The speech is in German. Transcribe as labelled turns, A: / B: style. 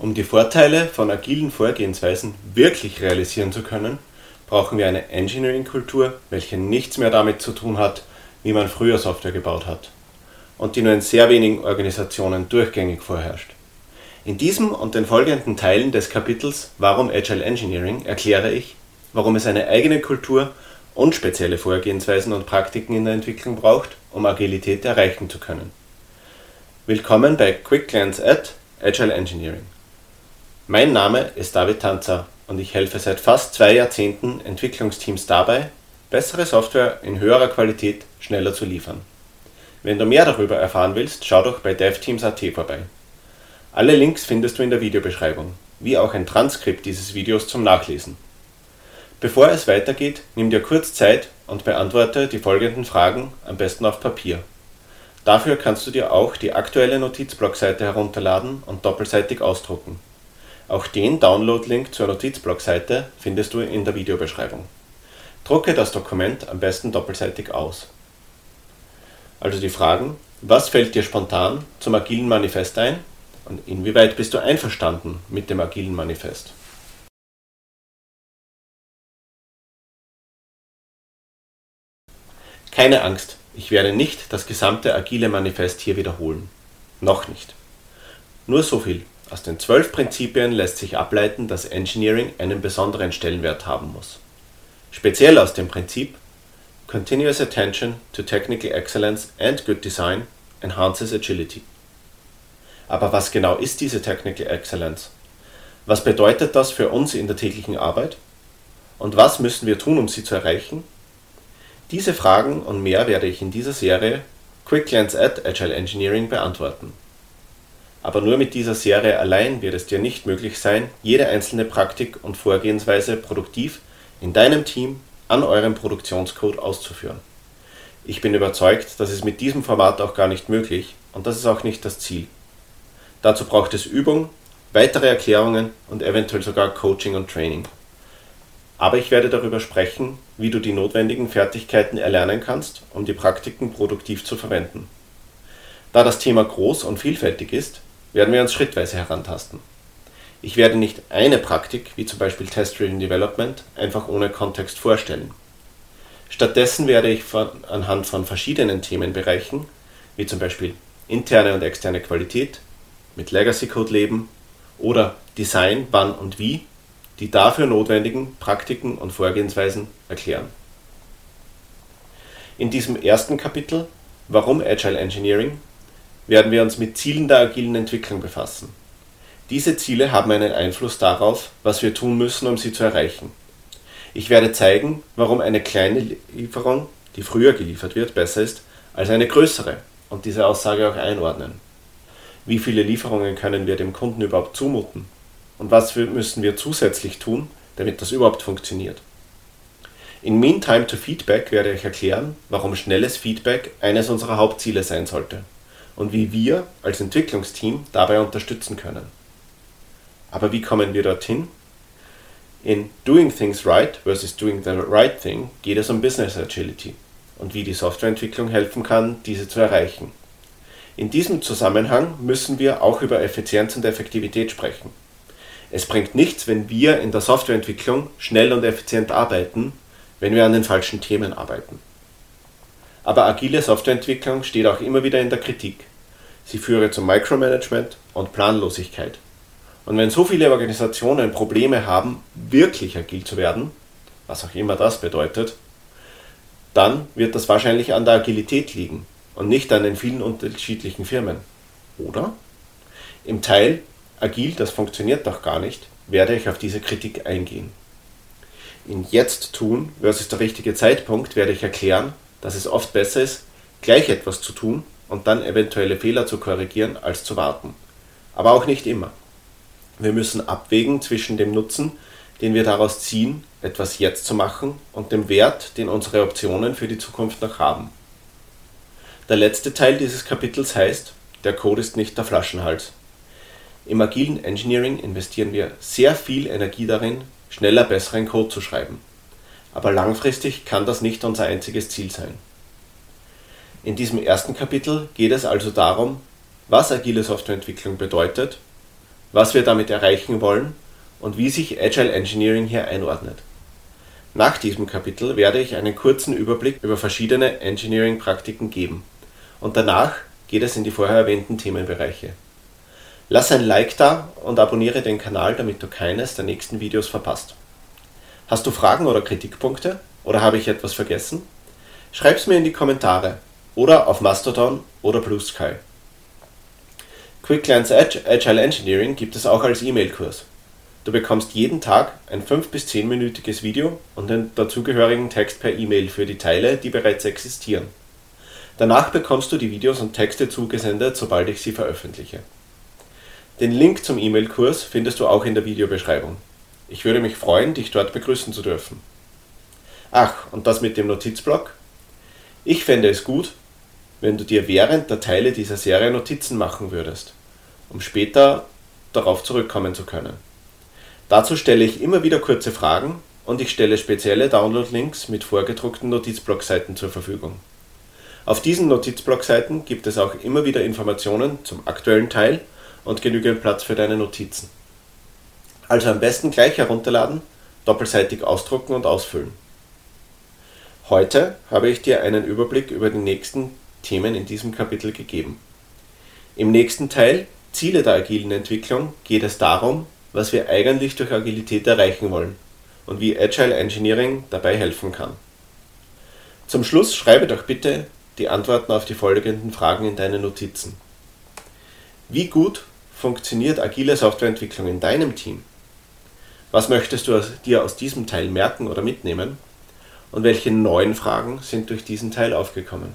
A: Um die Vorteile von agilen Vorgehensweisen wirklich realisieren zu können, brauchen wir eine Engineering-Kultur, welche nichts mehr damit zu tun hat, wie man früher Software gebaut hat und die nur in sehr wenigen Organisationen durchgängig vorherrscht. In diesem und den folgenden Teilen des Kapitels Warum Agile Engineering erkläre ich, warum es eine eigene Kultur und spezielle Vorgehensweisen und Praktiken in der Entwicklung braucht, um Agilität erreichen zu können. Willkommen bei Quick Glance at Agile Engineering. Mein Name ist David Tanzer und ich helfe seit fast zwei Jahrzehnten Entwicklungsteams dabei, bessere Software in höherer Qualität schneller zu liefern. Wenn du mehr darüber erfahren willst, schau doch bei devteams.at vorbei. Alle Links findest du in der Videobeschreibung, wie auch ein Transkript dieses Videos zum Nachlesen. Bevor es weitergeht, nimm dir kurz Zeit und beantworte die folgenden Fragen am besten auf Papier. Dafür kannst du dir auch die aktuelle Notizblockseite herunterladen und doppelseitig ausdrucken. Auch den Download-Link zur Notizblockseite findest du in der Videobeschreibung. Drucke das Dokument am besten doppelseitig aus. Also die Fragen, was fällt dir spontan zum agilen Manifest ein und inwieweit bist du einverstanden mit dem agilen Manifest? Keine Angst, ich werde nicht das gesamte agile Manifest hier wiederholen. Noch nicht. Nur so viel. Aus den zwölf Prinzipien lässt sich ableiten, dass Engineering einen besonderen Stellenwert haben muss. Speziell aus dem Prinzip Continuous Attention to Technical Excellence and Good Design enhances Agility. Aber was genau ist diese Technical Excellence? Was bedeutet das für uns in der täglichen Arbeit? Und was müssen wir tun, um sie zu erreichen? Diese Fragen und mehr werde ich in dieser Serie Quick Glance at Agile Engineering beantworten. Aber nur mit dieser Serie allein wird es dir nicht möglich sein, jede einzelne Praktik und Vorgehensweise produktiv in deinem Team an eurem Produktionscode auszuführen. Ich bin überzeugt, das ist mit diesem Format auch gar nicht möglich und das ist auch nicht das Ziel. Dazu braucht es Übung, weitere Erklärungen und eventuell sogar Coaching und Training. Aber ich werde darüber sprechen, wie du die notwendigen Fertigkeiten erlernen kannst, um die Praktiken produktiv zu verwenden. Da das Thema groß und vielfältig ist, werden wir uns schrittweise herantasten. Ich werde nicht eine Praktik, wie zum Beispiel Test-Driven Development, einfach ohne Kontext vorstellen. Stattdessen werde ich von, anhand von verschiedenen Themenbereichen, wie zum Beispiel interne und externe Qualität, mit Legacy Code leben oder Design, wann und wie, die dafür notwendigen Praktiken und Vorgehensweisen erklären. In diesem ersten Kapitel Warum Agile Engineering werden wir uns mit Zielen der agilen Entwicklung befassen. Diese Ziele haben einen Einfluss darauf, was wir tun müssen, um sie zu erreichen. Ich werde zeigen, warum eine kleine Lieferung, die früher geliefert wird, besser ist als eine größere und diese Aussage auch einordnen. Wie viele Lieferungen können wir dem Kunden überhaupt zumuten? Und was müssen wir zusätzlich tun, damit das überhaupt funktioniert? In Meantime to Feedback werde ich erklären, warum schnelles Feedback eines unserer Hauptziele sein sollte und wie wir als Entwicklungsteam dabei unterstützen können. Aber wie kommen wir dorthin? In Doing Things Right versus Doing the Right Thing geht es um Business Agility und wie die Softwareentwicklung helfen kann, diese zu erreichen. In diesem Zusammenhang müssen wir auch über Effizienz und Effektivität sprechen. Es bringt nichts, wenn wir in der Softwareentwicklung schnell und effizient arbeiten, wenn wir an den falschen Themen arbeiten. Aber agile Softwareentwicklung steht auch immer wieder in der Kritik. Sie führe zu Micromanagement und Planlosigkeit. Und wenn so viele Organisationen Probleme haben, wirklich agil zu werden, was auch immer das bedeutet, dann wird das wahrscheinlich an der Agilität liegen und nicht an den vielen unterschiedlichen Firmen. Oder? Im Teil Agil, das funktioniert doch gar nicht, werde ich auf diese Kritik eingehen. In Jetzt tun versus der richtige Zeitpunkt werde ich erklären, dass es oft besser ist, gleich etwas zu tun und dann eventuelle Fehler zu korrigieren, als zu warten. Aber auch nicht immer. Wir müssen abwägen zwischen dem Nutzen, den wir daraus ziehen, etwas jetzt zu machen, und dem Wert, den unsere Optionen für die Zukunft noch haben. Der letzte Teil dieses Kapitels heißt, der Code ist nicht der Flaschenhals. Im agilen Engineering investieren wir sehr viel Energie darin, schneller besseren Code zu schreiben. Aber langfristig kann das nicht unser einziges Ziel sein. In diesem ersten Kapitel geht es also darum, was agile Softwareentwicklung bedeutet, was wir damit erreichen wollen und wie sich Agile Engineering hier einordnet. Nach diesem Kapitel werde ich einen kurzen Überblick über verschiedene Engineering-Praktiken geben und danach geht es in die vorher erwähnten Themenbereiche. Lass ein Like da und abonniere den Kanal, damit du keines der nächsten Videos verpasst. Hast du Fragen oder Kritikpunkte? Oder habe ich etwas vergessen? Schreib's mir in die Kommentare oder auf Mastodon oder Blue Sky. Quick Glance Edge Agile Engineering gibt es auch als E-Mail-Kurs. Du bekommst jeden Tag ein 5- bis 10-minütiges Video und den dazugehörigen Text per E-Mail für die Teile, die bereits existieren. Danach bekommst du die Videos und Texte zugesendet, sobald ich sie veröffentliche. Den Link zum E-Mail-Kurs findest du auch in der Videobeschreibung. Ich würde mich freuen, dich dort begrüßen zu dürfen. Ach, und das mit dem Notizblock? Ich fände es gut, wenn du dir während der Teile dieser Serie Notizen machen würdest, um später darauf zurückkommen zu können. Dazu stelle ich immer wieder kurze Fragen und ich stelle spezielle Download-Links mit vorgedruckten Notizblockseiten zur Verfügung. Auf diesen Notizblockseiten gibt es auch immer wieder Informationen zum aktuellen Teil und genügend Platz für deine Notizen. Also am besten gleich herunterladen, doppelseitig ausdrucken und ausfüllen. Heute habe ich dir einen Überblick über die nächsten Themen in diesem Kapitel gegeben. Im nächsten Teil Ziele der agilen Entwicklung geht es darum, was wir eigentlich durch Agilität erreichen wollen und wie Agile Engineering dabei helfen kann. Zum Schluss schreibe doch bitte die Antworten auf die folgenden Fragen in deine Notizen. Wie gut funktioniert agile Softwareentwicklung in deinem Team? Was möchtest du dir aus diesem Teil merken oder mitnehmen? Und welche neuen Fragen sind durch diesen Teil aufgekommen?